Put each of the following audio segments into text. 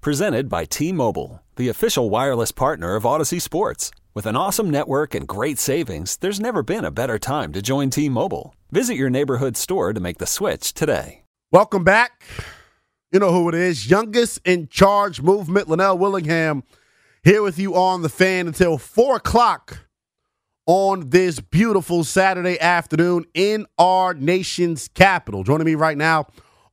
Presented by T Mobile, the official wireless partner of Audacy Sports. With an awesome network and great savings, there's never been a better time to join T Mobile. Visit your neighborhood store to make the switch today. Welcome back. You know who it is. Youngest in charge movement, Linnell Willingham, here with you on the fan until 4 o'clock on this beautiful Saturday afternoon in our nation's capital. Joining me right now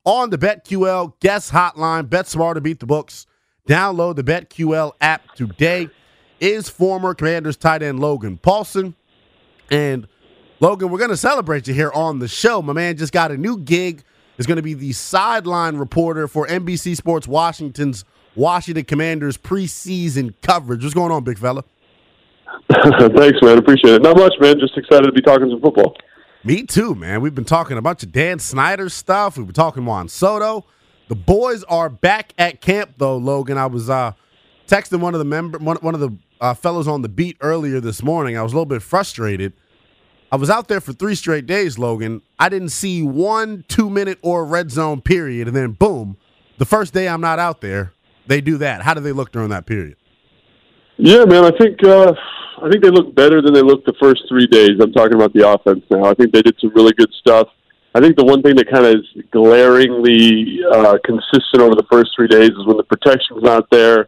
on the BetQL guest hotline, Bet Smart to beat the books. Download the BetQL app today. Is former Commanders tight end Logan Paulsen. And Logan, we're going to celebrate you here on the show. My man just got a new gig. Is going to be the sideline reporter for NBC Sports Washington's Washington Commanders preseason coverage. What's going on, big fella? Thanks, man. Appreciate it. Not much, man. Just excited to be talking some football. Me too, man. We've been talking a bunch of Dan Snyder stuff. We've been talking Juan Soto. The boys are back at camp, though, Logan. I was uh, texting one of the member, one, one of the uh, fellows on the beat earlier this morning. I was a little bit frustrated. I was out there for three straight days, Logan. I didn't see one two minute or red zone period, and then boom, the first day I'm not out there, they do that. How do they look during that period? Yeah, man. I think uh, I think they look better than they looked the first three days. I'm talking about the offense now. I think they did some really good stuff. I think the one thing that kind of is glaringly uh, consistent over the first three days is when the protection's not there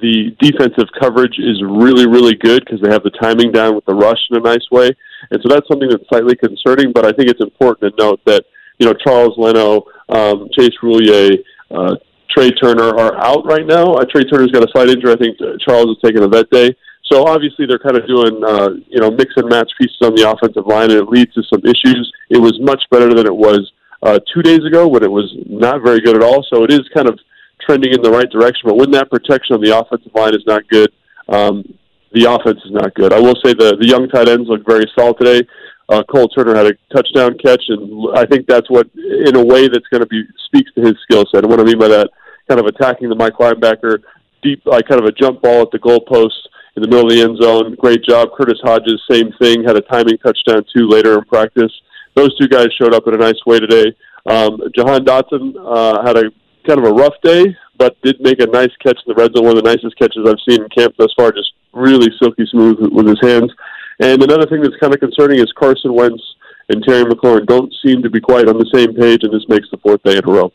the defensive coverage is really, really good because they have the timing down with the rush in a nice way. And so that's something that's slightly concerning, but I think it's important to note that, you know, Charles Leno, um, Chase Roullier, uh, Trai Turner are out right now. Uh, Trai Turner's got a slight injury. I think uh, Charles is taking a vet day. So obviously they're kind of doing, uh, you know, mix and match pieces on the offensive line, and it leads to some issues. It was much better than it was uh, two days ago when it was not very good at all. So it is kind of trending in the right direction. But when that protection on the offensive line is not good, um, the offense is not good. I will say the the young tight ends look very solid today. Uh, Cole Turner had a touchdown catch, and I think that's what, in a way, that's going to be speaks to his skill set. And what I mean by that, kind of attacking the Mike linebacker, deep, like kind of a jump ball at the goalpost in the middle of the end zone. Great job. Curtis Hodges, same thing, had a timing touchdown too later in practice. Those two guys showed up in a nice way today. Um, Jahan Dotson uh, had a kind of a rough day, but did make a nice catch in the red zone. One of the nicest catches I've seen in camp thus far. Just really silky smooth with his hands. And another thing that's kind of concerning is Carson Wentz and Terry McLaurin don't seem to be quite on the same page, and this makes the fourth day in a row.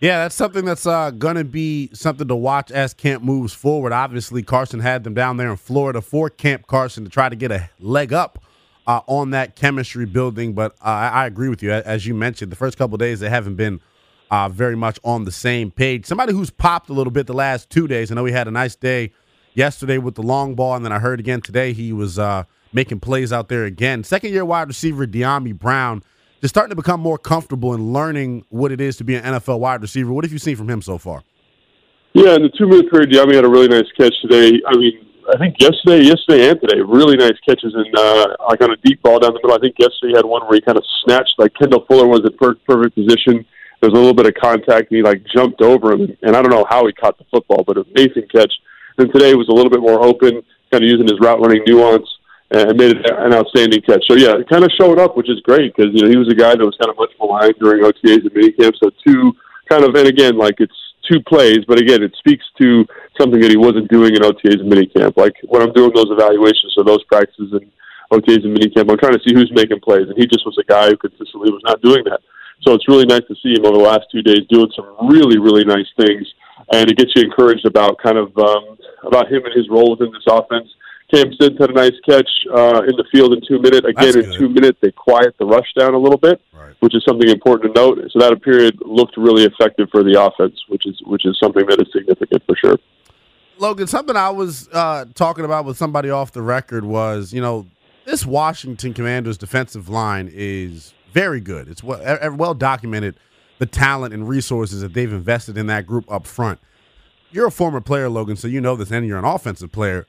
Yeah, that's something that's uh, going to be something to watch as camp moves forward. Obviously, Carson had them down there in Florida for Camp Carson to try to get a leg up uh, on that chemistry building. But uh, I, agree with you. As you mentioned, the first couple days they haven't been uh, very much on the same page. Somebody who's popped a little bit the last two days. I know we had a nice day yesterday with the long ball, and then I heard again today he was uh, making plays out there again. Second year wide receiver Dyami Brown just starting to become more comfortable in learning what it is to be an NFL wide receiver. What have you seen from him so far? Yeah, in the two minute period, Dyami had a really nice catch today. I mean, I think yesterday, yesterday and today, really nice catches and uh, like on a deep ball down the middle. I think yesterday he had one where he kind of snatched like Kendall Fuller was in per- perfect position there was a little bit of contact, and he like jumped over him, and I don't know how he caught the football, but amazing catch. And today was a little bit more open, kind of using his route running nuance, and made it an outstanding catch. So yeah, it kind of showed up, which is great because you know he was a guy that was kind of much maligned during OTAs and minicamp. So two kind of, and again, like it's two plays, but again, it speaks to something that he wasn't doing in OTAs and minicamp. Like when I'm doing those evaluations or those practices and OTAs and minicamp, I'm trying to see who's making plays, and he just was a guy who consistently was not doing that. So it's really nice to see him over the last two days doing some really, really nice things, and it gets you encouraged about kind of um, about him and his role within this offense. Cam Sims had a nice catch uh, in the field in two minutes. Again, in two minutes, they quiet the rush down a little bit, right. which is something important to note. So that period looked really effective for the offense, which is which is something that is significant for sure. Logan, something I was uh, talking about with somebody off the record was, you know, this Washington Commanders defensive line is very good. It's well, well documented the talent and resources that they've invested in that group up front. you're a former player, Logan, so you know this, and you're an offensive player.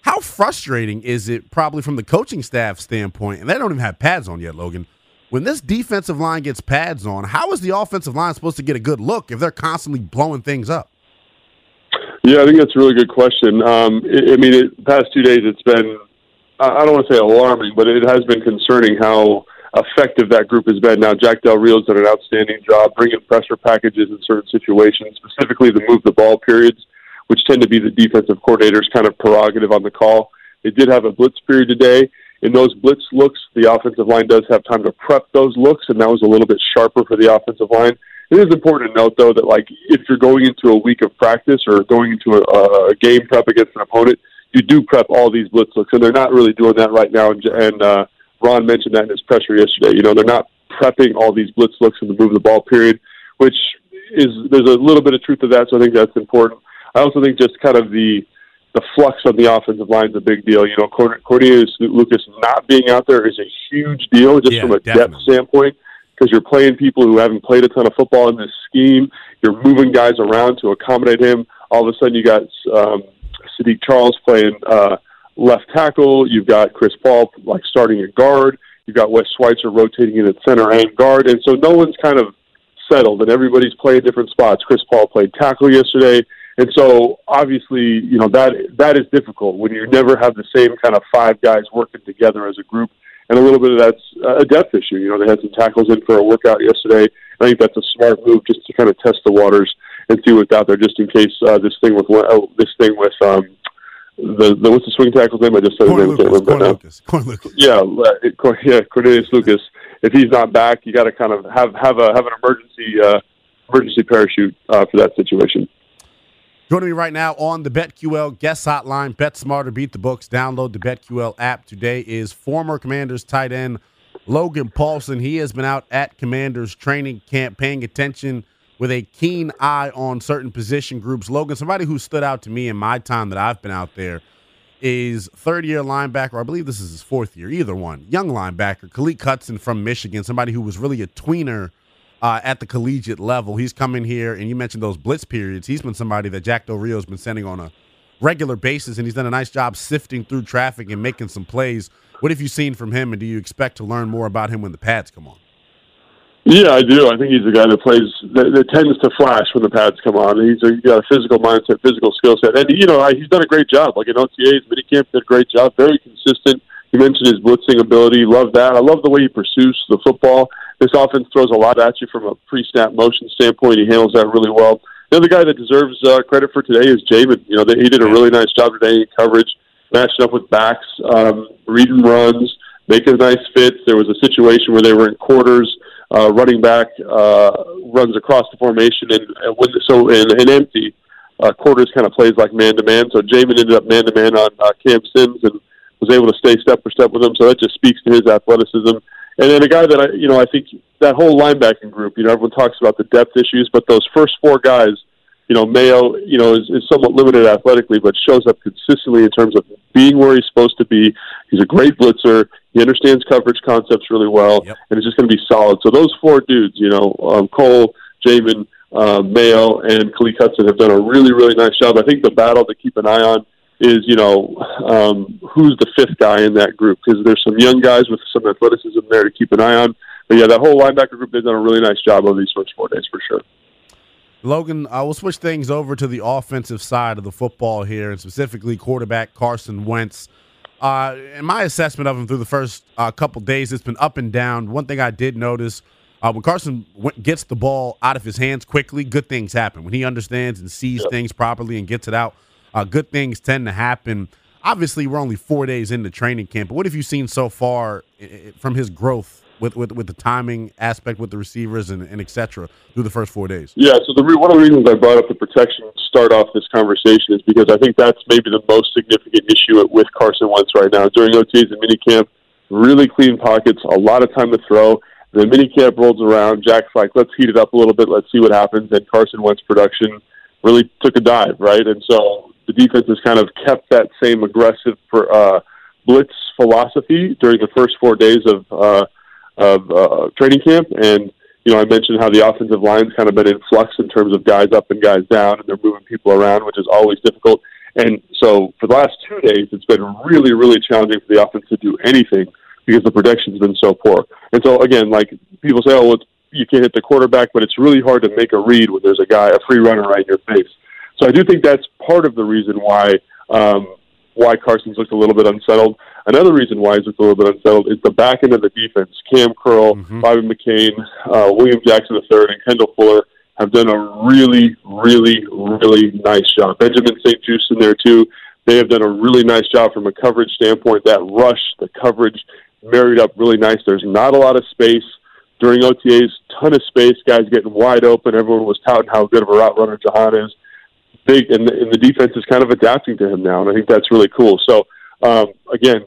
How frustrating is it, probably from the coaching staff standpoint, and they don't even have pads on yet, Logan? When this defensive line gets pads on, how is the offensive line supposed to get a good look if they're constantly blowing things up? Yeah, I think that's a really good question. Um, I, I mean, it, past two days, it's been, I don't want to say alarming, but it has been concerning how effective that group has been. Now, Jack Del Rio's done an outstanding job bringing pressure packages in certain situations, specifically the move the ball periods, which tend to be the defensive coordinator's kind of prerogative on the call. They did have a blitz period today. In those blitz looks, the offensive line does have time to prep those looks, and that was a little bit sharper for the offensive line. It is important to note, though, that like if you're going into a week of practice or going into a, a game prep against an opponent, you do prep all these blitz looks, and they're not really doing that right now. And, and uh, Ron mentioned that in his presser yesterday. You know, they're not prepping all these blitz looks in the move the ball period, which is there's a little bit of truth to that. So I think that's important. I also think just kind of the the flux on the offensive line is a big deal. You know, Cornelius Lucas not being out there is a huge deal just Yeah, from a definitely. depth standpoint because you're playing people who haven't played a ton of football in this scheme. You're moving guys around to accommodate him. All of a sudden, you got um, Saahdiq Charles playing uh, left tackle. You've got Chris Paul like starting at guard. You've got Wes Schweitzer rotating in at center and guard, and so no one's kind of settled, and everybody's playing different spots. Chris Paul played tackle yesterday, and so obviously, you know that that is difficult when you never have the same kind of five guys working together as a group. And a little bit of that's a depth issue. You know, they had some tackles in for a workout yesterday. I think that's a smart move just to kind of test the waters and see what's out there, just in case uh, this thing with oh, this thing with um, the, the what's the swing tackle's name? I just said his Corey name. Lucas. now Lucas. Corey Lucas. yeah, yeah, Cornelius Lucas. If he's not back, you got to kind of have have a have an emergency uh, emergency parachute uh, for that situation. Joining me right now on the BetQL guest hotline, Bet Smarter, beat the books. Download the BetQL app today. Is former Commanders tight end Logan Paulsen. He has been out at Commanders training camp, paying attention with a keen eye on certain position groups. Logan, somebody who stood out to me in my time that I've been out there is third year linebacker. I believe this is his fourth year, either one. Young linebacker, Khaleke Hudson from Michigan, somebody who was really a tweener uh, at the collegiate level. He's coming here, and you mentioned those blitz periods. He's been somebody that Jack Del Rio's been sending on a regular basis, and he's done a nice job sifting through traffic and making some plays. What have you seen from him, and do you expect to learn more about him when the pads come on? Yeah, I do. I think he's a guy that plays that, that tends to flash when the pads come on. He's, a, he's got a physical mindset, physical skill set, and you know I- he's done a great job. Like in OTAs, minicamp did a great job. Very consistent. You mentioned his blitzing ability. Love that. I love the way he pursues the football. This offense throws a lot at you from a pre-snap motion standpoint. He handles that really well. The other guy that deserves uh, credit for today is Jamin. You know, they, he did a really nice job today in coverage, matching up with backs, um, reading runs, making nice fits. There was a situation where they were in quarters. Uh, running back uh, runs across the formation, and, and when so in, in empty uh, quarters kind of plays like man to man. So Jamin ended up man to man on uh, Cam Sims and was able to stay step for step with him. So that just speaks to his athleticism. And then a guy that I, you know, I think that whole linebacking group. You know, everyone talks about the depth issues, but those first four guys, you know, Mayo, you know, is, is somewhat limited athletically, but shows up consistently in terms of being where he's supposed to be. He's a great blitzer. He understands coverage concepts really well, Yep. and it's just going to be solid. So those four dudes, you know, um, Cole, Jamin, uh, Mayo, and Khaleke Hudson have done a really, really nice job. I think the battle to keep an eye on is, you know, um, who's the fifth guy in that group because there's some young guys with some athleticism there to keep an eye on. But yeah, that whole linebacker group they've done a really nice job over these first four days for sure. Logan, I will switch things over to the offensive side of the football here, and specifically quarterback Carson Wentz. Uh, in my assessment of him through the first uh, couple days, it's been up and down. One thing I did notice uh, when Carson w- gets the ball out of his hands quickly, good things happen. When he understands and sees things properly and gets it out, uh, good things tend to happen. Obviously, we're only four days into training camp, but what have you seen so far from his growth with, with, with the timing aspect with the receivers and, and et cetera through the first four days? Yeah, so the re- one of the reasons I brought up the protection start off this conversation is because I think that's maybe the most significant issue with Carson Wentz right now. During OTAs and minicamp, really clean pockets, a lot of time to throw. The minicamp rolls around. Jack's like, let's heat it up a little bit, let's see what happens. And Carson Wentz production really took a dive, right? And so the defense has kind of kept that same aggressive uh, blitz philosophy during the first four days of uh, of uh, training camp, and you know, I mentioned how the offensive line's kind of been in flux in terms of guys up and guys down, and they're moving people around, which is always difficult. And so for the last two days, it's been really, really challenging for the offense to do anything because the protection's been so poor. And so again, like people say, oh, well, you can't hit the quarterback, but it's really hard to make a read when there's a guy, a free runner right in your face. So I do think that's part of the reason why um, why Carson's looked a little bit unsettled. Another reason why looked a little bit unsettled is the back end of the defense. Kam Curl, mm-hmm. Bobby McCain, uh, William Jackson III, and Kendall Fuller have done a really, really, really nice job. Benjamin St-Juste in there too. They have done a really nice job from a coverage standpoint. That rush, the coverage, married up really nice. There's not a lot of space during OTAs. Ton of space. Guys getting wide open. Everyone was touting how good of a route runner Jahan is big, and, and the defense is kind of adapting to him now, and I think that's really cool. So um, again,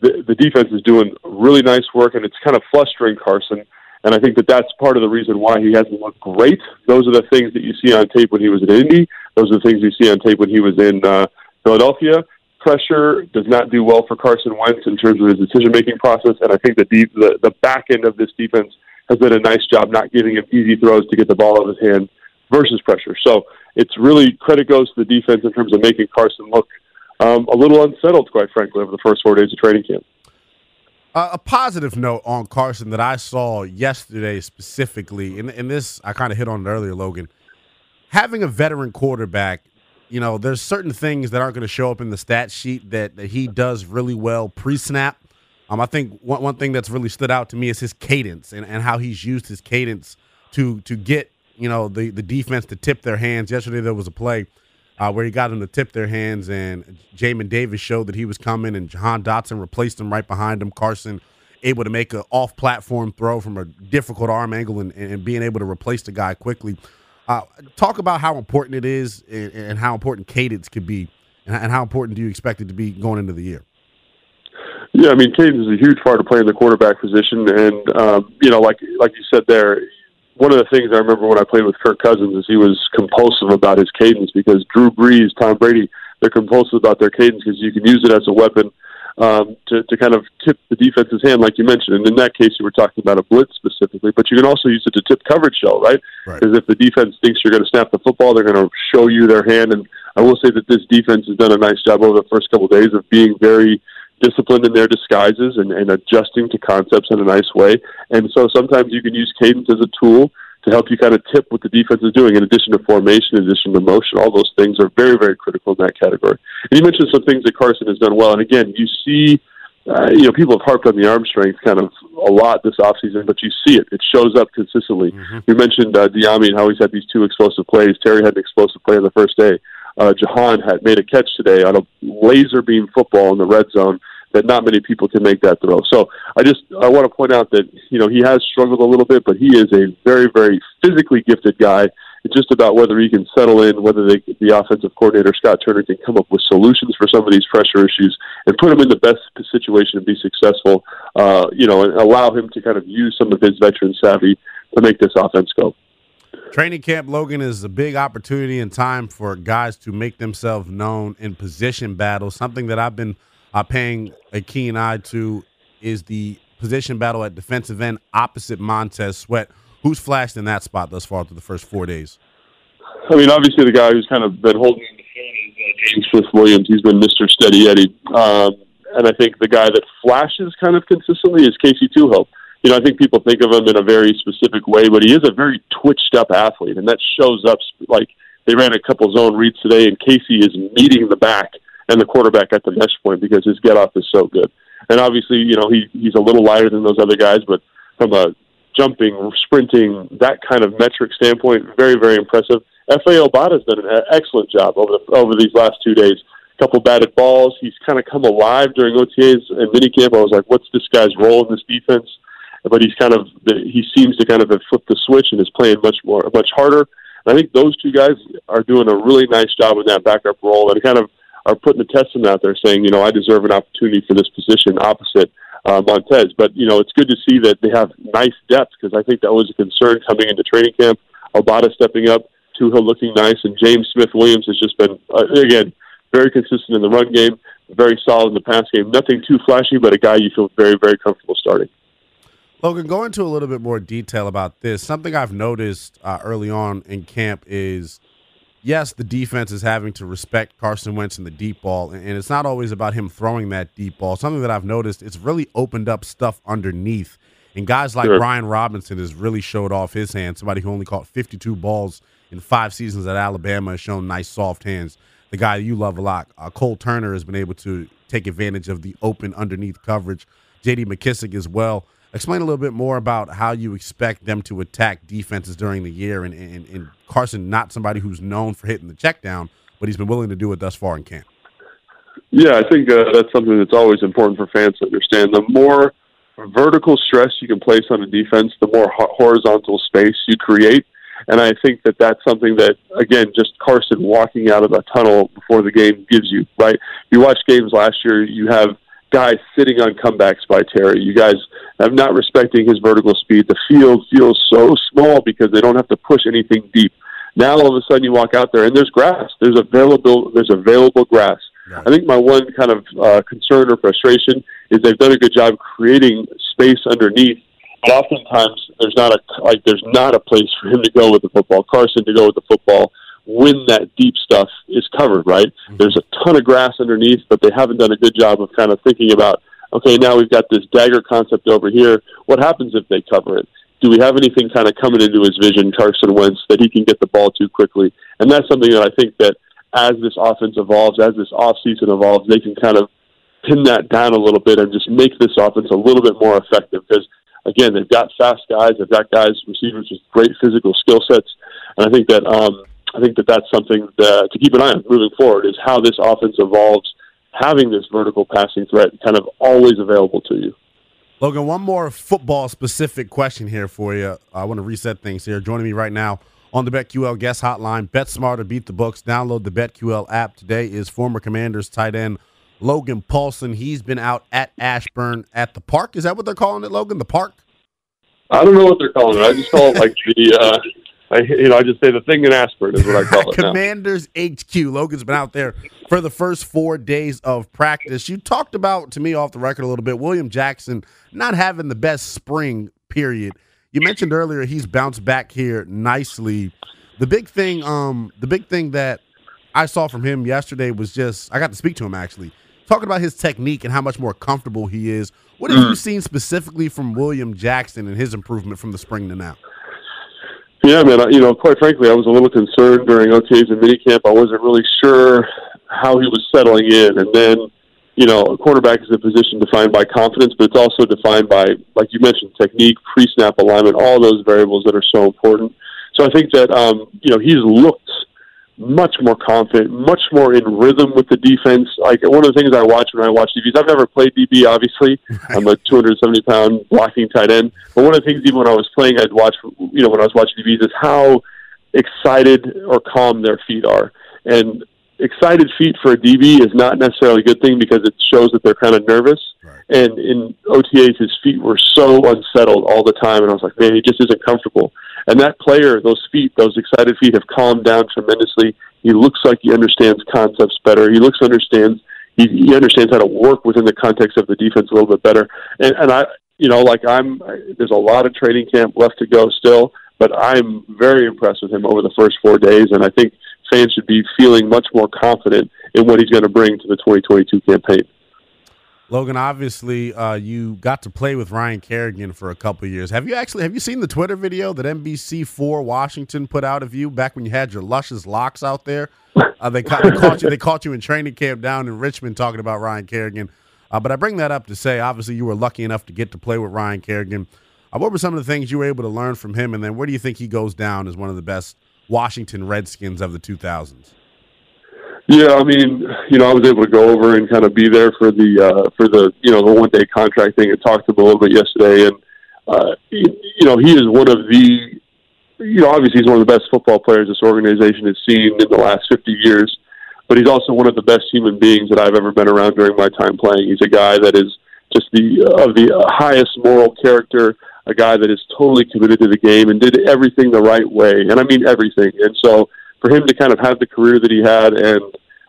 the, the defense is doing really nice work, and it's kind of flustering Carson. And I think that that's part of the reason why he hasn't looked great. Those are the things that you see on tape when he was in Indy. Those are the things you see on tape when he was in uh, Philadelphia. Pressure does not do well for Carson Wentz in terms of his decision making process, and I think the, the the back end of this defense has done a nice job not giving him easy throws to get the ball out of his hand versus pressure. So it's really credit goes to the defense in terms of making Carson look um, a little unsettled, quite frankly, over the first four days of training camp. Uh, a positive note on Carson that I saw yesterday specifically, and, and this I kind of hit on it earlier, Logan. Having a veteran quarterback, you know, there's certain things that aren't going to show up in the stat sheet that, that he does really well pre-snap. Um, I think one, one thing that's really stood out to me is his cadence and, and how he's used his cadence to to get you know the the defense to tip their hands. Yesterday there was a play uh, where he got them to tip their hands, and Jamin Davis showed that he was coming, and Jahan Dotson replaced him right behind him. Carson able to make an off-platform throw from a difficult arm angle and, and being able to replace the guy quickly. Uh, talk about how important it is and, and how important cadence could be, and, and how important do you expect it to be going into the year? Yeah, I mean, cadence is a huge part of playing the quarterback position, and um, you know, like like you said there, one of the things I remember when I played with Kirk Cousins is he was compulsive about his cadence because Drew Brees, Tom Brady, they're compulsive about their cadence because you can use it as a weapon um, to, to kind of tip the defense's hand, like you mentioned. And in that case, you were talking about a blitz specifically, but you can also use it to tip coverage show, right? Because right. if the defense thinks you're going to snap the football, they're going to show you their hand. And I will say that this defense has done a nice job over the first couple of days of being very disciplined in their disguises and, and adjusting to concepts in a nice way. And so sometimes you can use cadence as a tool to help you kind of tip what the defense is doing in addition to formation, in addition to motion. All those things are very, very critical in that category. And you mentioned some things that Carson has done well. And again, you see, uh, you know, people have harped on the arm strength kind of a lot this offseason, but you see it. It shows up consistently. Mm-hmm. You mentioned uh, Dyami and how he's had these two explosive plays. Terry had an explosive play on the first day. Uh, Jahan had made a catch today on a laser beam football in the red zone that not many people can make that throw. So I just I want to point out that you know he has struggled a little bit, but he is a very very physically gifted guy. It's just about whether he can settle in, whether they, the offensive coordinator Scott Turner can come up with solutions for some of these pressure issues and put him in the best situation to be successful. Uh, you know, and allow him to kind of use some of his veteran savvy to make this offense go. Training camp Logan is a big opportunity and time for guys to make themselves known in position battles. Something that I've been uh, paying a keen eye to is the position battle at defensive end opposite Montez Sweat. Who's flashed in that spot thus far through the first four days? I mean, obviously the guy who's kind of been holding the phone is uh, James Smith Williams. He's been Mr. Steady Eddie, um, and I think the guy that flashes kind of consistently is Casey Toohill. You know, I think people think of him in a very specific way, but he is a very twitched up athlete, and that shows up. Like they ran a couple zone reads today, and Casey is meeting the back and the quarterback at the mesh point because his get off is so good. And obviously, you know, he he's a little lighter than those other guys, but from a jumping, sprinting, that kind of metric standpoint, very, very impressive. Efe Obada's done an excellent job over the over these last two days. A couple batted balls. He's kind of come alive during OTAs and minicamp. I was like, what's this guy's role in this defense? But he's kind of he seems to kind of have flipped the switch and is playing much more much harder. And I think those two guys are doing a really nice job in that backup role and kind of are putting a testament out there saying, you know, I deserve an opportunity for this position opposite uh, Montez. But, you know, it's good to see that they have nice depth because I think that was a concern coming into training camp. Obada stepping up, Toohill looking nice, and James Smith Williams has just been, uh, again, very consistent in the run game, very solid in the pass game. Nothing too flashy, but a guy you feel very, very comfortable starting. Logan, go into a little bit more detail about this. Something I've noticed uh, early on in camp is yes, the defense is having to respect Carson Wentz in the deep ball, and it's not always about him throwing that deep ball. Something that I've noticed, it's really opened up stuff underneath. And guys like Sure. Brian Robinson has really showed off his hand. Somebody who only caught 52 balls in five seasons at Alabama has shown nice soft hands. The guy you love a lot, uh, Cole Turner, has been able to take advantage of the open underneath coverage. J.D. McKissick as well. Explain a little bit more about how you expect them to attack defenses during the year, and, and, and Carson, not somebody who's known for hitting the check down, but he's been willing to do it thus far in camp. Yeah, I think uh, that's something that's always important for fans to understand. The more vertical stress you can place on a defense, the more ho- horizontal space you create. And I think that that's something that, again, just Carson walking out of a tunnel before the game gives you, right? You watch games last year, you have guys sitting on comebacks by Terry. You guys have not respecting his vertical speed. The field feels so small because they don't have to push anything deep. Now all of a sudden you walk out there and there's grass. There's available there's available grass. I think my one kind of uh, concern or frustration is they've done a good job creating space underneath. But oftentimes there's not a like there's not a place for him to go with the football. Carson to go with the football when that deep stuff is covered. Right? There's a ton of grass underneath, but they haven't done a good job of kind of thinking about. Okay, now we've got this dagger concept over here. What happens if they cover it? Do we have anything kind of coming into his vision, Carson Wentz, that he can get the ball too quickly? And that's something that I think that as this offense evolves, as this offseason evolves, they can kind of pin that down a little bit and just make this offense a little bit more effective. Because again, they've got fast guys, they've got guys, receivers with great physical skill sets, and I think that um, I think that that's something that, to keep an eye on moving forward is how this offense evolves, having this vertical passing threat kind of always available to you. Logan, one more football specific question here for you. I want to reset things here. Joining me right now on the BetQL guest hotline, Bet Smarter, beat the books. Download the BetQL app. Today is former Commanders tight end Logan Paulsen. He's been out at Ashburn at the park. Is that what they're calling it, Logan? The park? I don't know what they're calling it. I just call it like the, uh, I you know, I just say the thing in Ashburn is what I call it now. Commanders HQ. Logan's been out there for the first four days of practice. You talked about to me off the record a little bit. William Jackson not having the best spring period. You mentioned earlier he's bounced back here nicely. The big thing, um, the big thing that I saw from him yesterday was just I got to speak to him actually, talking about his technique and how much more comfortable he is. What have you seen specifically from William Jackson and his improvement from the spring to now? Yeah, man. I, you know, quite frankly, I was a little concerned during OTAs and minicamp. I wasn't really sure how he was settling in, and then, you know, a quarterback is a position defined by confidence, but it's also defined by, like you mentioned, technique, pre-snap alignment, all those variables that are so important. So I think that, um, you know, he's looked much more confident, much more in rhythm with the defense. Like one of the things I watch when I watch DBs, I've never played DB. Obviously, I'm a 270 pound blocking tight end. But one of the things, even when I was playing, I'd watch. You know, when I was watching DBs, is how excited or calm their feet are. And excited feet for a DB is not necessarily a good thing because it shows that they're kind of nervous. Right. And in OTAs, his feet were so unsettled all the time, and I was like, man, he just isn't comfortable. And that player, those feet, those excited feet, have calmed down tremendously. He looks like he understands concepts better. He looks understands he, he understands how to work within the context of the defense a little bit better. And, and I, you know, like I'm, there's a lot of training camp left to go still, but I'm very impressed with him over the first four days, and I think fans should be feeling much more confident in what he's going to bring to the 2022 campaign. Logan, obviously, uh, you got to play with Ryan Kerrigan for a couple years. Have you actually have you seen the Twitter video that NBC Four Washington put out of you back when you had your luscious locks out there? Uh, they, ca- they caught you. They caught you in training camp down in Richmond talking about Ryan Kerrigan. Uh, but I bring that up to say, obviously, you were lucky enough to get to play with Ryan Kerrigan. Uh, what were some of the things you were able to learn from him, and then where do you think he goes down as one of the best Washington Redskins of the 2000s? Yeah, I mean, you know, I was able to go over and kind of be there for the uh, for the you know the one day contract thing. I talked to him a little bit yesterday, and uh, you, know, he is one of the you know obviously he's one of the best football players this organization has seen in the last fifty years, but he's also one of the best human beings that I've ever been around during my time playing. He's a guy that is just the of the highest moral character, a guy that is totally committed to the game and did everything the right way, and I mean everything. And so for him to kind of have the career that he had and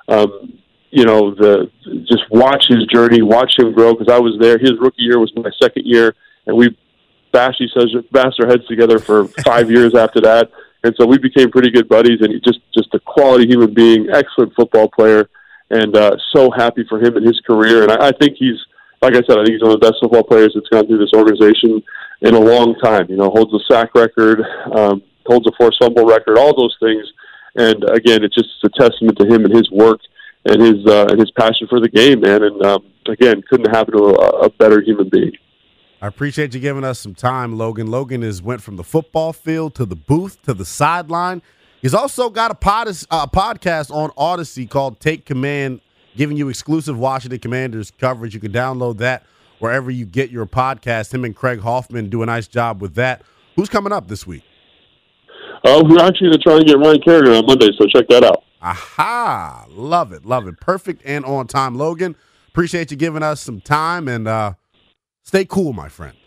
um, you know the just watch his journey, watch him grow because I was there. His rookie year was my second year, and we bash each other, bash our heads together for five years after that. And so we became pretty good buddies. And he just just a quality human being, excellent football player, and uh, so happy for him in his career. And I, I think he's like I said, I think he's one of the best football players that's gone through this organization in a long time. You know, holds a sack record, um, holds a forced fumble record, all those things. And again, it's just a testament to him and his work and his uh, and his passion for the game, man. And um, again, couldn't happen to a, a better human being. I appreciate you giving us some time, Logan. Logan has went from the football field to the booth to the sideline. He's also got a, pod, uh, podcast on Audacy called Take Command, giving you exclusive Washington Commanders coverage. You can download that wherever you get your podcast. Him and Craig Hoffman do a nice job with that. Who's coming up this week? Uh, we're actually going to try and get Ryan Kerrigan on Monday, so check that out. Aha! Love it, love it. Perfect and on time, Logan. Appreciate you giving us some time and uh, stay cool, my friend.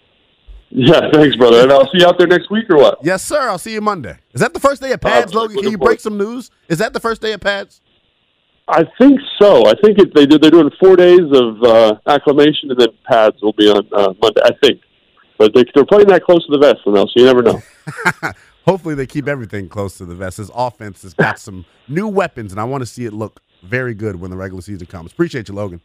Yeah, thanks, brother. And I'll see you out there next week or what? Yes, sir. I'll see you Monday. Is that the first day of pads, uh, Logan? Can you break some news? Is that the first day of pads? I think so. I think it, they. They're doing four days of uh, acclimation, and then pads will be on uh, Monday. I think, but they, are playing that close to the vest, now, so you never know. hopefully they keep everything close to the vest. His offense has got some new weapons, and I want to see it look very good when the regular season comes. Appreciate you, Logan.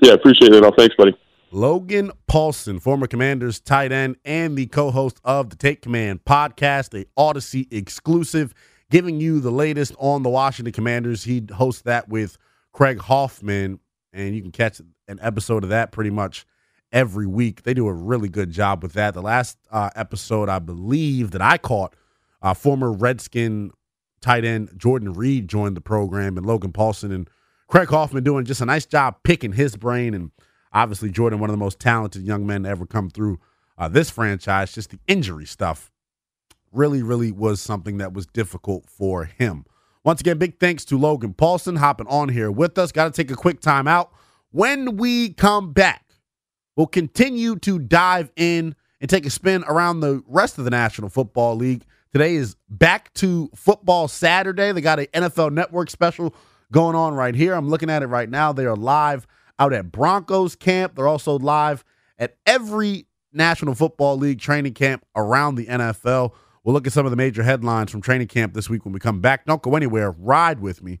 Yeah, appreciate it. All. Thanks, buddy. Logan Paulsen, former Commanders tight end and the co-host of the Take Command podcast, a Audacy exclusive, giving you the latest on the Washington Commanders. He hosts that with Craig Hoffman, and you can catch an episode of that pretty much every week. They do a really good job with that. The last uh, episode, I believe, that I caught, uh, former Redskin tight end Jordan Reed joined the program, and Logan Paulsen and Craig Hoffman doing just a nice job picking his brain. And obviously, Jordan, one of the most talented young men to ever come through uh, this franchise. Just the injury stuff really, really was something that was difficult for him. Once again, big thanks to Logan Paulsen hopping on here with us. Got to take a quick time out. When we come back, We'll continue to dive in and take a spin around the rest of the National Football League. Today is back to football Saturday. They got an NFL Network special going on right here. I'm looking at it right now. They are live out at Broncos camp. They're also live at every National Football League training camp around the NFL. We'll look at some of the major headlines from training camp this week when we come back. Don't go anywhere. Ride with me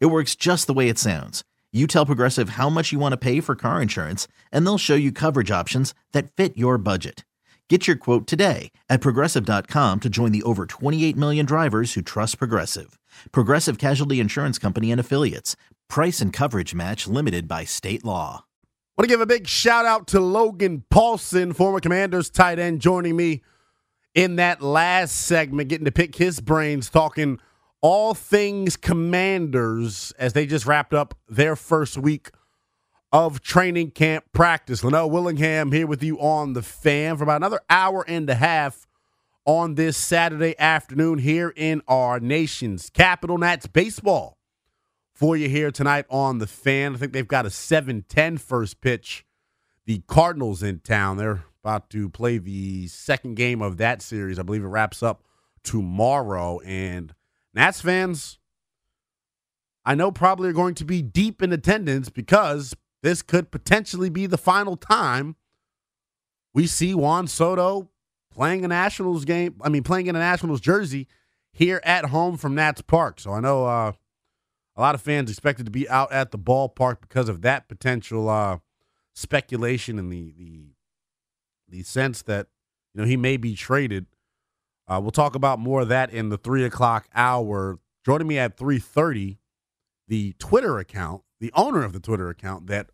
It works just the way it sounds you tell Progressive how much you want to pay for car insurance, and they'll show you coverage options that fit your budget. Get your quote today at progressive.com to join the over 28 million drivers who trust Progressive. Progressive Casualty Insurance Company and Affiliates. Price and coverage match limited by state law. Want to give a big shout out to Logan Paulsen, former Commanders tight end, joining me in that last segment, getting to pick his brains, talking all things Commanders as they just wrapped up their first week of training camp practice. Linnell Willingham here with you on the fan for about another hour and a half on this Saturday afternoon here in our nation's capital. Nats baseball for you here tonight on the fan. I think they've got a 7 10 first pitch. The Cardinals in town. They're about to play the second game of that series. I believe it wraps up tomorrow. And Nats fans, I know probably are going to be deep in attendance because this could potentially be the final time we see Juan Soto playing a Nationals game. I mean, playing in a Nationals jersey here at home from Nats Park. So I know uh, a lot of fans expected to be out at the ballpark because of that potential uh, speculation and the the the sense that you know he may be traded. Uh, we'll talk about more of that in the three o'clock hour. Joining me at three thirty, the Twitter account, the owner of the Twitter account that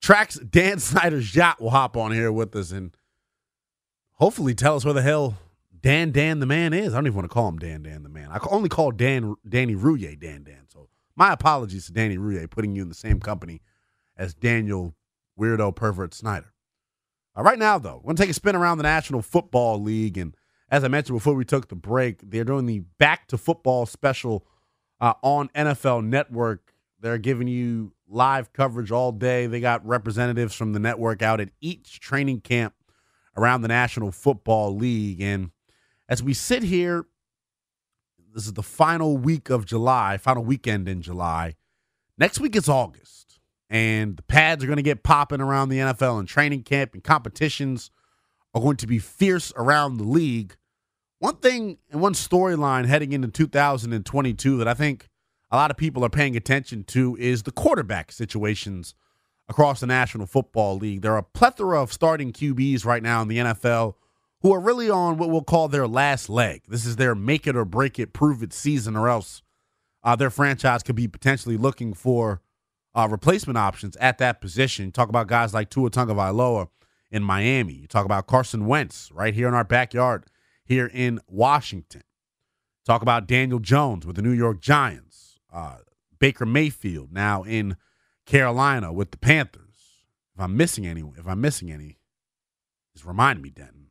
tracks Dan Snyder's yacht, will hop on here with us and hopefully tell us where the hell Dan Dan the man is. I don't even want to call him Dan Dan the man. I only call Dan Danny Rouhier Dan Dan. So my apologies to Danny Rouhier putting you in the same company as Daniel Weirdo Pervert Snyder. Uh, right now, though, we're going to take a spin around the National Football League. And as I mentioned before we took the break, they're doing the Back to Football special uh, on NFL Network. They're giving you live coverage all day. They got representatives from the network out at each training camp around the National Football League. And as we sit here, this is the final week of July, final weekend in July. Next week is August and the pads are going to get popping around the NFL and training camp and competitions are going to be fierce around the league. One thing and one storyline heading into 2022 that I think a lot of people are paying attention to is the quarterback situations across the National Football League. There are a plethora of starting QBs right now in the NFL who are really on what we'll call their last leg. This is their make it or break it, prove it season, or else uh, their franchise could be potentially looking for uh, replacement options at that position. talk about guys like Tua Tagovailoa in Miami. You talk about Carson Wentz right here in our backyard here in Washington. Talk about Daniel Jones with the New York Giants. Uh, Baker Mayfield now in Carolina with the Panthers. If I'm missing any, if I'm missing any, just remind me, Denton.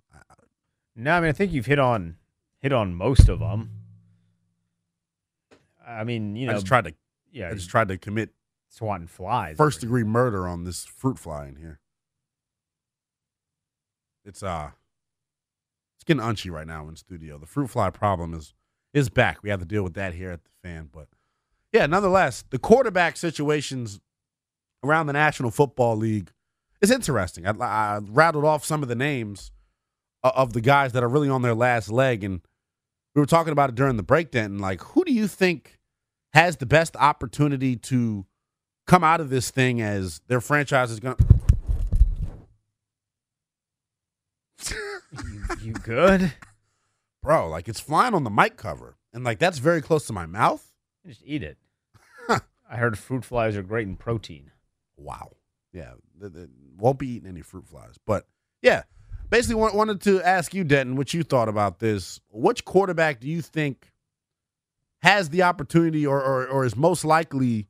No, I mean I think you've hit on hit on most of them. I mean, you know, I just tried to, yeah, I just tried to commit swatting flies. First degree murder on this fruit fly in here. It's uh it's getting unchy right now in studio. The fruit fly problem is is back. We have to deal with that here at the fan. But yeah, nonetheless, the quarterback situations around the National Football League is interesting. I, I rattled off some of the names of the guys that are really on their last leg, and we were talking about it during the breakdown. Like, who do you think has the best opportunity to come out of this thing as their franchise is going to. You, you good? Bro, like it's flying on the mic cover. And like that's very close to my mouth. Just eat it. I heard fruit flies are great in protein. Wow. Yeah. They won't be eating any fruit flies. But yeah, basically wanted to ask you, Denton, what you thought about this. Which quarterback do you think has the opportunity or, or, or is most likely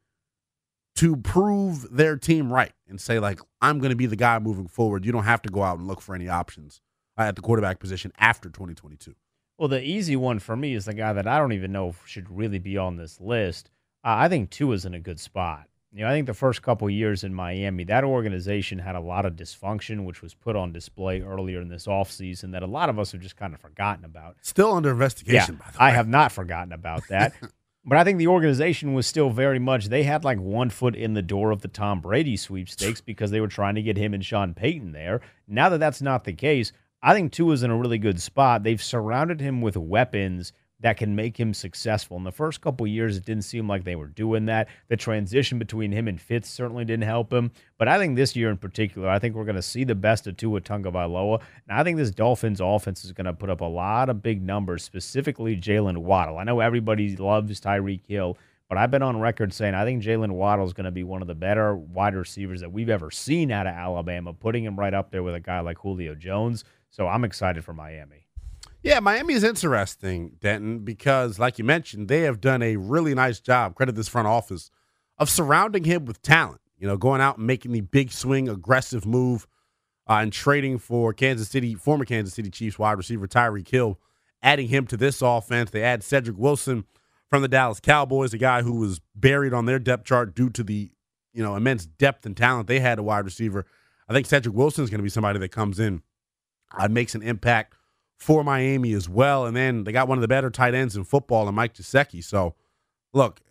to prove their team right and say like I'm going to be the guy moving forward. You don't have to go out and look for any options uh, at the quarterback position after 2022. Well, the easy one for me is the guy that I don't even know should really be on this list. Uh, I think Tua is in a good spot. You know, I think the first couple years in Miami, that organization had a lot of dysfunction, which was put on display earlier in this offseason that a lot of us have just kind of forgotten about. Still under investigation, yeah, I have not forgotten about that. But I think the organization was still very much, they had like one foot in the door of the Tom Brady sweepstakes because they were trying to get him and Sean Payton there. Now that that's not the case, I think Tua's in a really good spot. They've surrounded him with weapons that can make him successful. In the first couple years, it didn't seem like they were doing that. The transition between him and Fitz certainly didn't help him. But I think this year in particular, I think we're going to see the best of Tua Tagovailoa. And I think this Dolphins offense is going to put up a lot of big numbers, specifically Jaylen Waddle. I know everybody loves Tyreek Hill, but I've been on record saying I think Jaylen Waddle is going to be one of the better wide receivers that we've ever seen out of Alabama, putting him right up there with a guy like Julio Jones. So I'm excited for Miami. Yeah, Miami is interesting, Denton, because like you mentioned, they have done a really nice job, credit this front office, of surrounding him with talent. You know, going out and making the big swing, aggressive move, uh, and trading for Kansas City, former Kansas City Chiefs wide receiver Tyreek Hill, adding him to this offense. They add Cedric Wilson from the Dallas Cowboys, a guy who was buried on their depth chart due to the you know immense depth and talent they had a wide receiver. I think Cedric Wilson is going to be somebody that comes in and makes an impact for Miami as well. And then they got one of the better tight ends in football in Mike Gesicki. So, look,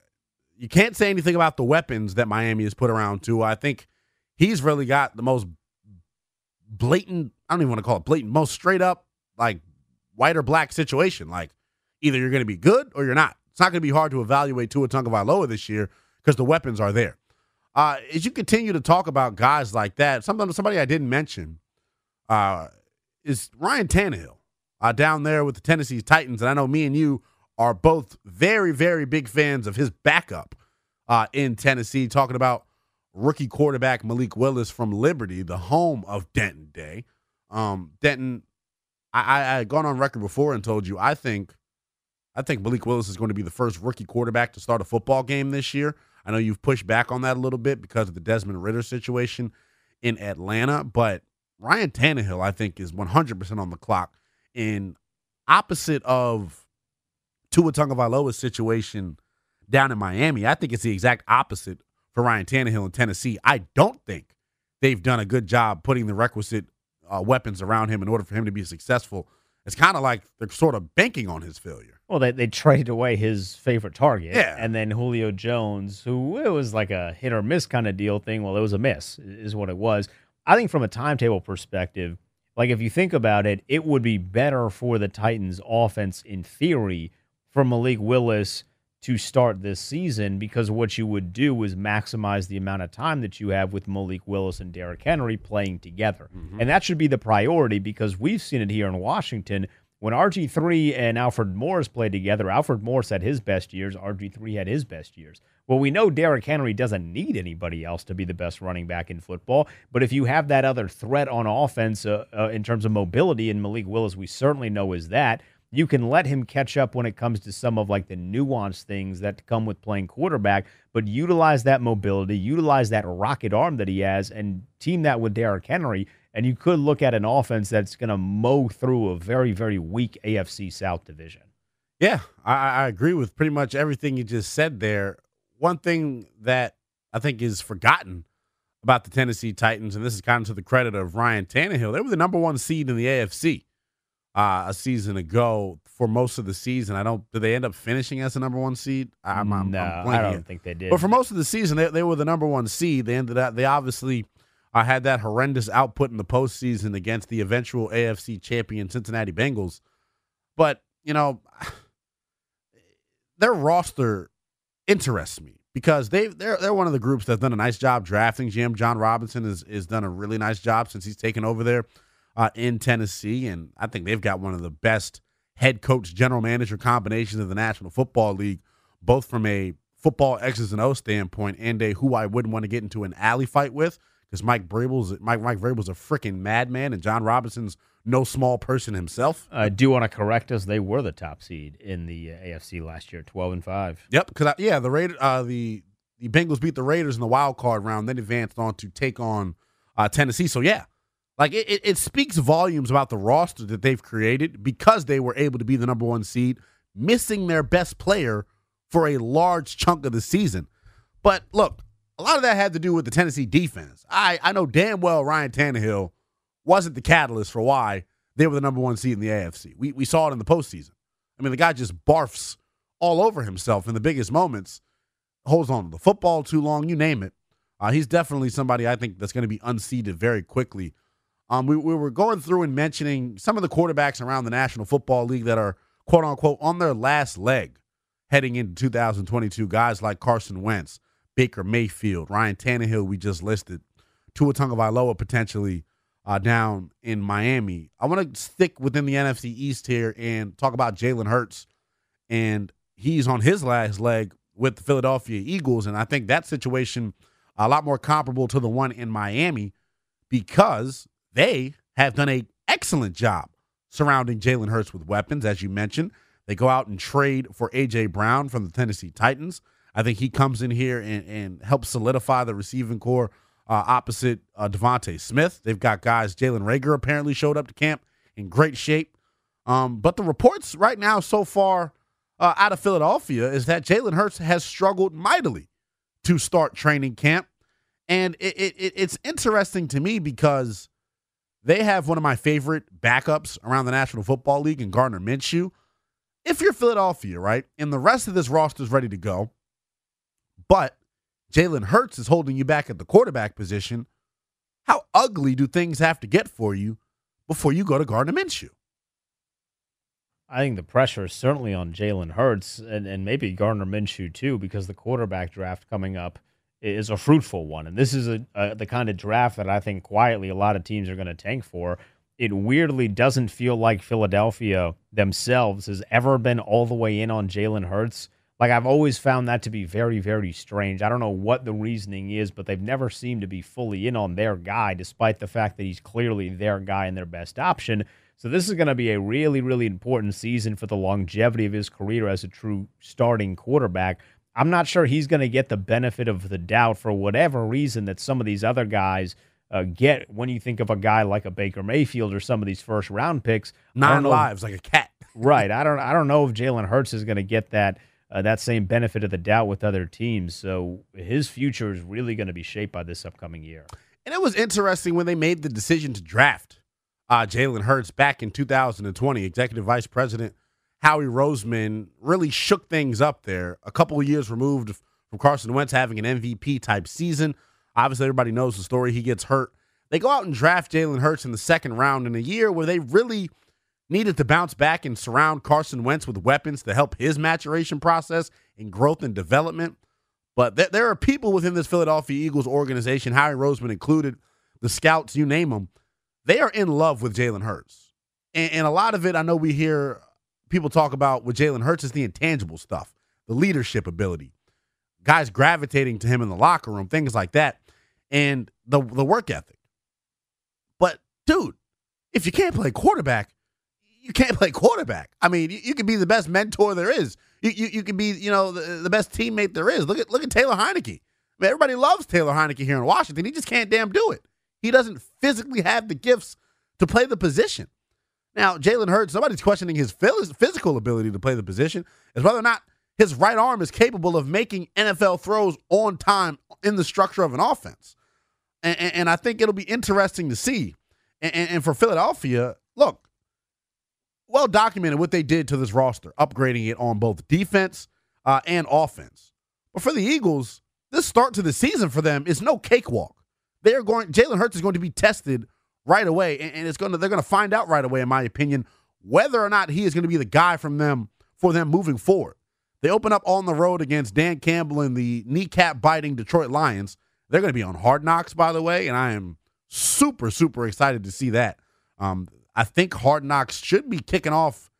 you can't say anything about the weapons that Miami has put around Tua. I think he's really got the most blatant, I don't even want to call it blatant, most straight up, like white or black situation. Like either you're going to be good or you're not. It's not going to be hard to evaluate Tua Tagovailoa this year because the weapons are there. Uh, as you continue to talk about guys like that, something somebody I didn't mention uh, is Ryan Tannehill uh, down there with the Tennessee Titans. And I know me and you are both very, very big fans of his backup uh, in Tennessee, talking about rookie quarterback Malik Willis from Liberty, the home of Denton Day. Um, Denton, I, I, I had gone on record before and told you I think I think Malik Willis is going to be the first rookie quarterback to start a football game this year. I know you've pushed back on that a little bit because of the Desmond Ridder situation in Atlanta, but Ryan Tannehill, I think, is 100% on the clock in opposite of Tua Tagovailoa's situation down in Miami. I think it's the exact opposite for Ryan Tannehill in Tennessee. I don't think they've done a good job putting the requisite uh, weapons around him in order for him to be successful. It's kind of like they're sort of banking on his failure. Well, they, they traded away his favorite target. Yeah. And then Julio Jones, who it was like a hit or miss kind of deal thing. Well, it was a miss, is what it was. I think from a timetable perspective, like if you think about it, it would be better for the Titans offense in theory for Malik Willis to start this season because what you would do is maximize the amount of time that you have with Malik Willis and Derrick Henry playing together. Mm-hmm. And that should be the priority because we've seen it here in Washington. When RG3 and Alfred Morris played together, Alfred Morris had his best years, RG3 had his best years. Well, we know Derrick Henry doesn't need anybody else to be the best running back in football. But if you have that other threat on offense uh, uh, in terms of mobility, and Malik Willis, we certainly know is that, you can let him catch up when it comes to some of like the nuanced things that come with playing quarterback, but utilize that mobility, utilize that rocket arm that he has, and team that with Derrick Henry. And you could look at an offense that's going to mow through a very, very weak AFC South division. Yeah, I, I agree with pretty much everything you just said there one thing that I think is forgotten about the Tennessee Titans, and this is kind of to the credit of Ryan Tannehill, they were the number one seed in the AFC uh, a season ago for most of the season. I don't. Did they end up finishing as the number one seed? I'm, I'm, no, I'm I don't think they did. But for most of the season, they, they were the number one seed. They ended up. They obviously uh, had that horrendous output in the postseason against the eventual AFC champion Cincinnati Bengals. But you know, their roster interests me because they they're they're one of the groups that's done a nice job drafting. GM Jon Robinson has has done a really nice job since he's taken over there uh, in Tennessee, and I think they've got one of the best head coach general manager combinations of the National Football League, both from a football X's and O standpoint and a who I wouldn't want to get into an alley fight with because Mike Vrabel's Mike Mike Vrabel's a freaking madman, and Jon Robinson's no small person himself. I do want to correct us; they were the top seed in the uh, AFC last year, twelve and five. Yep, because yeah, the Raiders, uh, the the Bengals beat the Raiders in the wild card round, then advanced on to take on uh, Tennessee. So yeah, like it, it, it speaks volumes about the roster that they've created because they were able to be the number one seed, missing their best player for a large chunk of the season. But look, a lot of that had to do with the Tennessee defense. I I know damn well Ryan Tannehill wasn't the catalyst for why they were the number one seed in the AFC. We, we saw it in the postseason. I mean, the guy just barfs all over himself in the biggest moments, holds on to the football too long, you name it. Uh, he's definitely somebody I think that's going to be unseated very quickly. Um, we, we were going through and mentioning some of the quarterbacks around the National Football League that are quote unquote on their last leg heading into 2022. Guys like Carson Wentz, Baker Mayfield, Ryan Tannehill, we just listed, Tua Tagovailoa potentially uh, down in Miami. I want to stick within the NFC East here and talk about Jalen Hurts. And he's on his last leg with the Philadelphia Eagles. And I think that situation a lot more comparable to the one in Miami because they have done a excellent job surrounding Jalen Hurts with weapons, as you mentioned. They go out and trade for A.J. Brown from the Tennessee Titans. I think he comes in here and, and helps solidify the receiving corps uh, opposite uh, DeVonta Smith. They've got guys. Jalen Reagor apparently showed up to camp in great shape. Um, but the reports right now, so far uh, out of Philadelphia, is that Jalen Hurts has struggled mightily to start training camp. And it, it, it's interesting to me because they have one of my favorite backups around the National Football League in Gardner Minshew. If you're Philadelphia, right, and the rest of this roster is ready to go, but Jalen Hurts is holding you back at the quarterback position, how ugly do things have to get for you before you go to Gardner Minshew? I think the pressure is certainly on Jalen Hurts and, and maybe Gardner Minshew too, because the quarterback draft coming up is a fruitful one. And this is a, a, the kind of draft that I think quietly a lot of teams are going to tank for. It weirdly doesn't feel like Philadelphia themselves has ever been all the way in on Jalen Hurts. Like I've always found that to be very, very strange. I don't know what the reasoning is, but they've never seemed to be fully in on their guy, despite the fact that he's clearly their guy and their best option. So this is going to be a really, really important season for the longevity of his career as a true starting quarterback. I'm not sure he's going to get the benefit of the doubt for whatever reason that some of these other guys uh, get when you think of a guy like a Baker Mayfield or some of these first round picks. Nine lives like a cat. right. I don't. I don't know if Jalen Hurts is going to get that uh, that same benefit of the doubt with other teams. So his future is really going to be shaped by this upcoming year. And it was interesting when they made the decision to draft uh, Jalen Hurts back in 2020. Executive Vice President Howie Roseman really shook things up there. A couple of years removed from Carson Wentz having an MVP type season. Obviously, everybody knows the story. He gets hurt. They go out and draft Jalen Hurts in the second round in a year where they really needed to bounce back and surround Carson Wentz with weapons to help his maturation process and growth and development. But th- there are people within this Philadelphia Eagles organization, Howie Roseman included, the scouts, you name them, they are in love with Jalen Hurts. And, and, a lot of it, I know we hear people talk about with Jalen Hurts is the intangible stuff, the leadership ability, guys gravitating to him in the locker room, things like that, and the the work ethic. But dude, if you can't play quarterback, you can't play quarterback. I mean, you, you can be the best mentor there is. You, you, you can be, you know, the, the best teammate there is. Look at look at Taylor Heinicke. I mean, everybody loves Taylor Heinicke here in Washington. He just can't damn do it. He doesn't physically have the gifts to play the position. Now, Jalen Hurts, nobody's questioning his physical ability to play the position, is whether or not his right arm is capable of making NFL throws on time in the structure of an offense. And, and, and I think it'll be interesting to see. And, and, for Philadelphia, look, well documented what they did to this roster, upgrading it on both defense uh, and offense. But for the Eagles, this start to the season for them is no cakewalk. They are going. Jalen Hurts is going to be tested right away, and, and it's going to they're going to find out right away, in my opinion, whether or not he is going to be the guy from them for them moving forward. They open up on the road against Dan Campbell and the kneecap biting Detroit Lions. They're going to be on Hard Knocks, by the way, and I am super super excited to see that. Um, I think Hard Knocks should be kicking off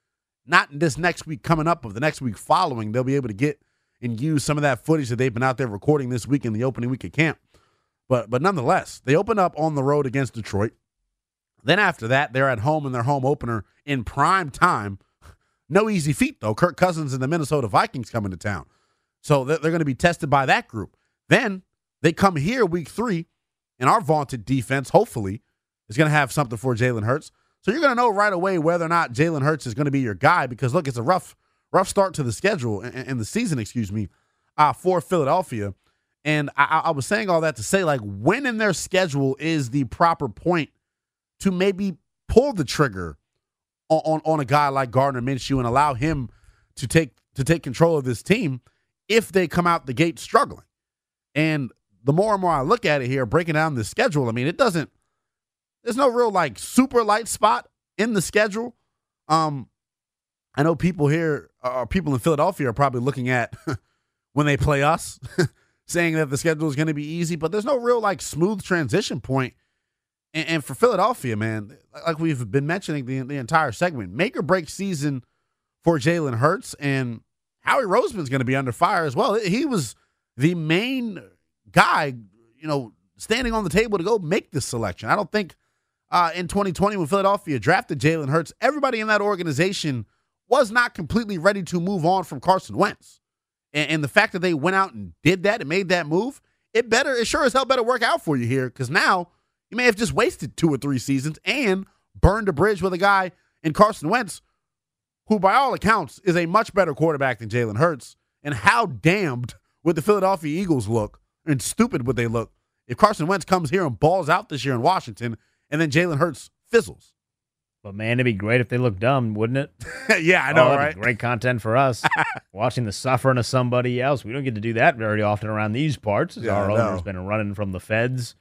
not this next week coming up, but the next week following. They'll be able to get and use some of that footage that they've been out there recording this week in the opening week of camp. But but nonetheless, they open up on the road against Detroit. Then after that, they're at home in their home opener in prime time. No easy feat though. Kirk Cousins and the Minnesota Vikings coming to town, so they're, going to be tested by that group. Then they come here week three, and our vaunted defense hopefully is going to have something for Jalen Hurts. So you're going to know right away whether or not Jalen Hurts is going to be your guy because look, it's a rough rough start to the schedule and the season, excuse me, uh, for Philadelphia. And I, I was saying all that to say, like, when in their schedule is the proper point to maybe pull the trigger on, on, on a guy like Gardner Minshew and allow him to take to take control of this team if they come out the gate struggling. And the more and more I look at it here, breaking down the schedule, I mean, it doesn't. There's no real like super light spot in the schedule. Um, I know people here, uh, people in Philadelphia, are probably looking at when they play us saying that the schedule is going to be easy, but there's no real like smooth transition point. And, and for Philadelphia, man, like we've been mentioning the, the entire segment, make or break season for Jalen Hurts and Howie Roseman's going to be under fire as well. He was the main guy, you know, standing on the table to go make this selection. I don't think uh, in 2020 when Philadelphia drafted Jalen Hurts, everybody in that organization was not completely ready to move on from Carson Wentz. And, and the fact that they went out and did that and made that move, it better, it sure as hell better work out for you here because now you may have just wasted two or three seasons and burned a bridge with a guy in Carson Wentz, who by all accounts is a much better quarterback than Jalen Hurts. And how damned would the Philadelphia Eagles look and stupid would they look if Carson Wentz comes here and balls out this year in Washington and then Jalen Hurts fizzles. But man, it'd be great if they looked dumb, wouldn't it? yeah, I know, oh, right? Great content for us. Watching the suffering of somebody else. We don't get to do that very often around these parts. Yeah, our owner's been running from the feds.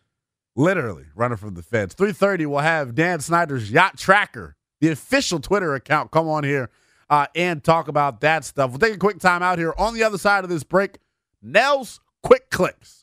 Literally running from the feds. 3.30, we'll have Dan Snyder's Yacht Tracker, the official Twitter account, come on here uh, and talk about that stuff. We'll take a quick time out here. On the other side of this break, Nell's Quick Clicks.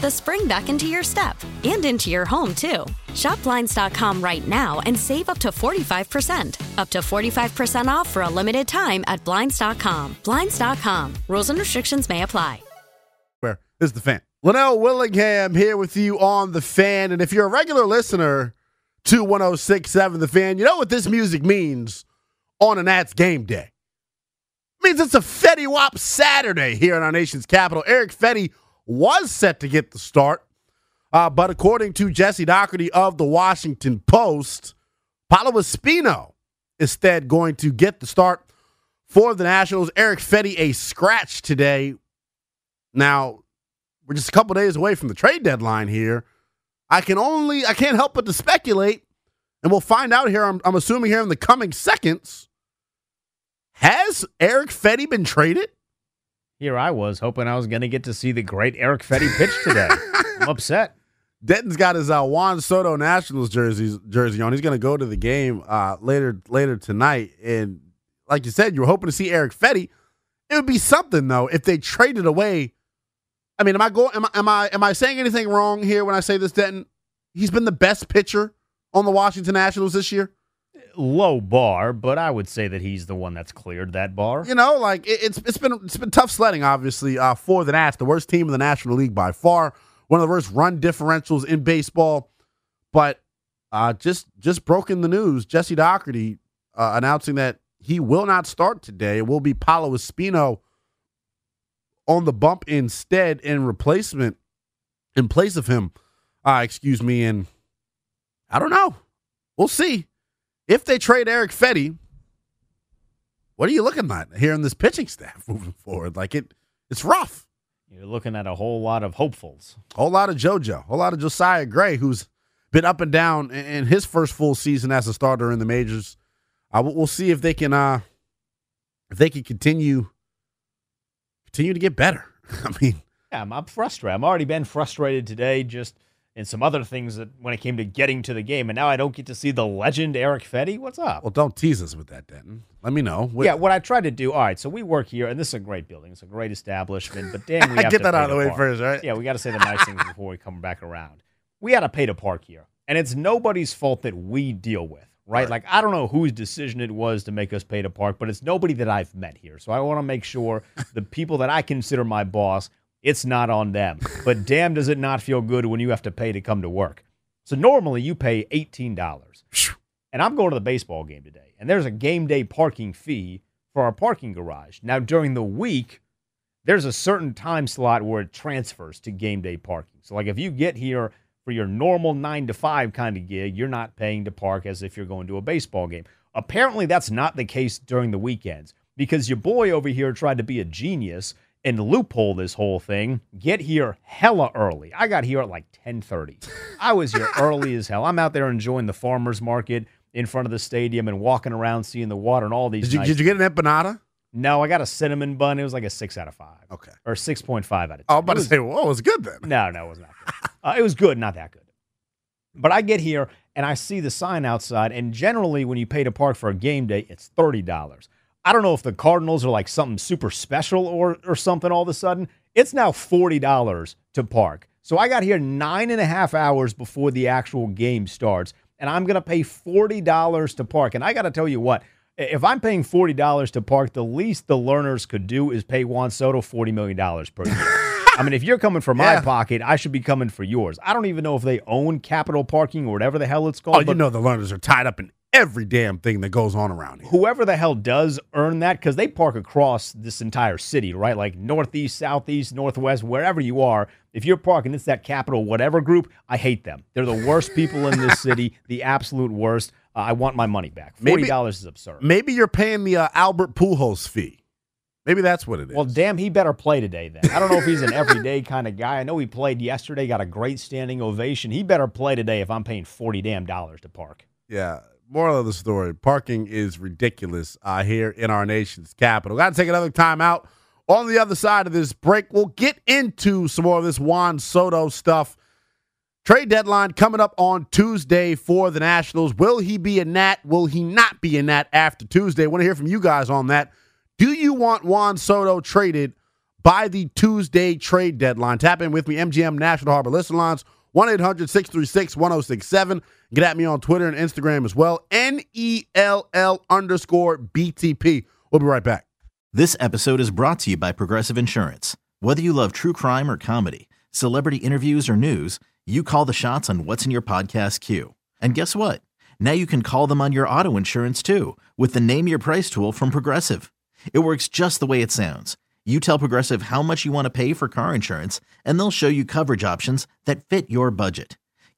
the spring back into your step and into your home, too. Shop Blinds.com right now and save up to 45%. Up to 45% off for a limited time at Blinds.com. Blinds.com. Rules and restrictions may apply. Where is the fan? Linnell Willingham here with you on the fan. And if you're a regular listener to 1067 The Fan, you know what this music means on a Nats game day. It means it's a Fetty Wap Saturday here in our nation's capital. Erick Fedde was set to get the start, uh, but according to Jesse Dougherty of the Washington Post, Paolo Espino instead going to get the start for the Nationals. Erick Fedde a scratch today. Now, we're just a couple days away from the trade deadline here. I can only I can't help but to speculate, and we'll find out here. I'm, I'm assuming here in the coming seconds. Has Erick Fedde been traded? Here I was hoping I was going to get to see the great Erick Fedde pitch today. I'm upset. Denton's got his uh, Juan Soto Nationals jersey jersey on. He's going to go to the game uh, later later tonight, and like you said, you were hoping to see Erick Fedde. It would be something though if they traded away. I mean, am I going? Am I am I am I saying anything wrong here when I say this, Denton? He's been the best pitcher on the Washington Nationals this year. Low bar, but I would say that he's the one that's cleared that bar. You know, like it, it's it's been it's been tough sledding, obviously, uh, for the Nats, the worst team in the National League by far, one of the worst run differentials in baseball. But uh, just just broken the news, Jesse Dougherty uh, announcing that he will not start today. It will be Paolo Espino on the bump instead in replacement in place of him. Uh, excuse me, and I don't know. We'll see if they trade Erick Fedde what are you looking at here in this pitching staff moving forward? Like it, it's rough. You're looking at a whole lot of hopefuls. A whole lot of JoJo, a whole lot of Josiah Gray, who's been up and down in his first full season as a starter in the majors. Uh, we'll see if they can, uh, if they can continue, continue to get better. I mean, yeah, I'm, I'm frustrated. I'm already been frustrated today. Just and some other things that when it came to getting to the game. And now I don't get to see the legend Erick Fedde. What's up? Well, don't tease us with that, Denton. Let me know. yeah, what I tried to do. All right, so we work here, and this is a great building. It's a great establishment. But damn, we have Get that out of the way park. first, right? Yeah, we got to say the nice things before we come back around. We got to pay to park here, and it's nobody's fault that we deal with. Right? Like I don't know whose decision it was to make us pay to park, but it's nobody that I've met here. So I want to make sure the people that I consider my boss, it's not on them. But damn, does it not feel good when you have to pay to come to work? So normally you pay eighteen dollars, and I'm going to the baseball game today, and there's a game day parking fee for our parking garage. Now during the week, there's a certain time slot where it transfers to game day parking. So like if you get here for your normal 9 to 5 kind of gig, you're not paying to park as if you're going to a baseball game. Apparently that's not the case during the weekends because your boy over here tried to be a genius and loophole this whole thing. Get here hella early. I got here at like 10:30. I was here early as hell. I'm out there enjoying the farmers market in front of the stadium and walking around seeing the water and all these Did you, nice did you get an empanada? no, I got a cinnamon bun. It was like a six out of five. Okay. Or 6.5 out of 10. I was about to was- say, whoa, it was good then. No, no, it was not good. uh, it was good, not that good. But I get here and I see the sign outside, and generally when you pay to park for a game day, it's $30. I don't know if the Cardinals are like something super special or, or something all of a sudden. It's now $40 to park. So I got here nine and a half hours before the actual game starts, and I'm going to pay $40 to park. And I got to tell you what, if I'm paying $40 to park, the least the Lerners could do is pay Juan Soto $40 million per year. I mean, if you're coming for my Yeah. pocket, I should be coming for yours. I don't even know if they own capital parking or whatever the hell it's oh, called. Oh, you know the Lerners are tied up in every damn thing that goes on around here. whoever the hell does earn that, because they park across this entire city, right? Like northeast, southeast, northwest, wherever you are. If you're parking, it's that capital whatever group. I hate them. They're the worst people in this city, the absolute worst. Uh, I want my money back. Forty dollars is absurd. Maybe you're paying the uh, Albert Pujols fee. Maybe that's what it is. Well, damn, he better play today then. I don't know if he's an everyday kind of guy. I know he played yesterday, got a great standing ovation. He better play today if I'm paying 40 damn dollars to park. Yeah. Moral of the story: parking is ridiculous uh, here in our nation's capital. Got to take another time out. On the other side of this break, we'll get into some more of this Juan Soto stuff. Trade deadline coming up on Tuesday for the Nationals. Will he be a Nat? Will he not be a Nat after Tuesday? want to hear from you guys on that. Do you want Juan Soto traded by the Tuesday trade deadline? Tap in with me, MGM National Harbor Listen Lines, 1 800 636 1067. Get at me on Twitter and Instagram as well. N E L L underscore BTP. We'll be right back. This episode is brought to you by Progressive Insurance. Whether you love true crime or comedy, celebrity interviews or news, you call the shots on what's in your podcast queue. And guess what? Now you can call them on your auto insurance too with the Name Your Price tool from Progressive. It works just the way it sounds. You tell Progressive how much you want to pay for car insurance, and they'll show you coverage options that fit your budget.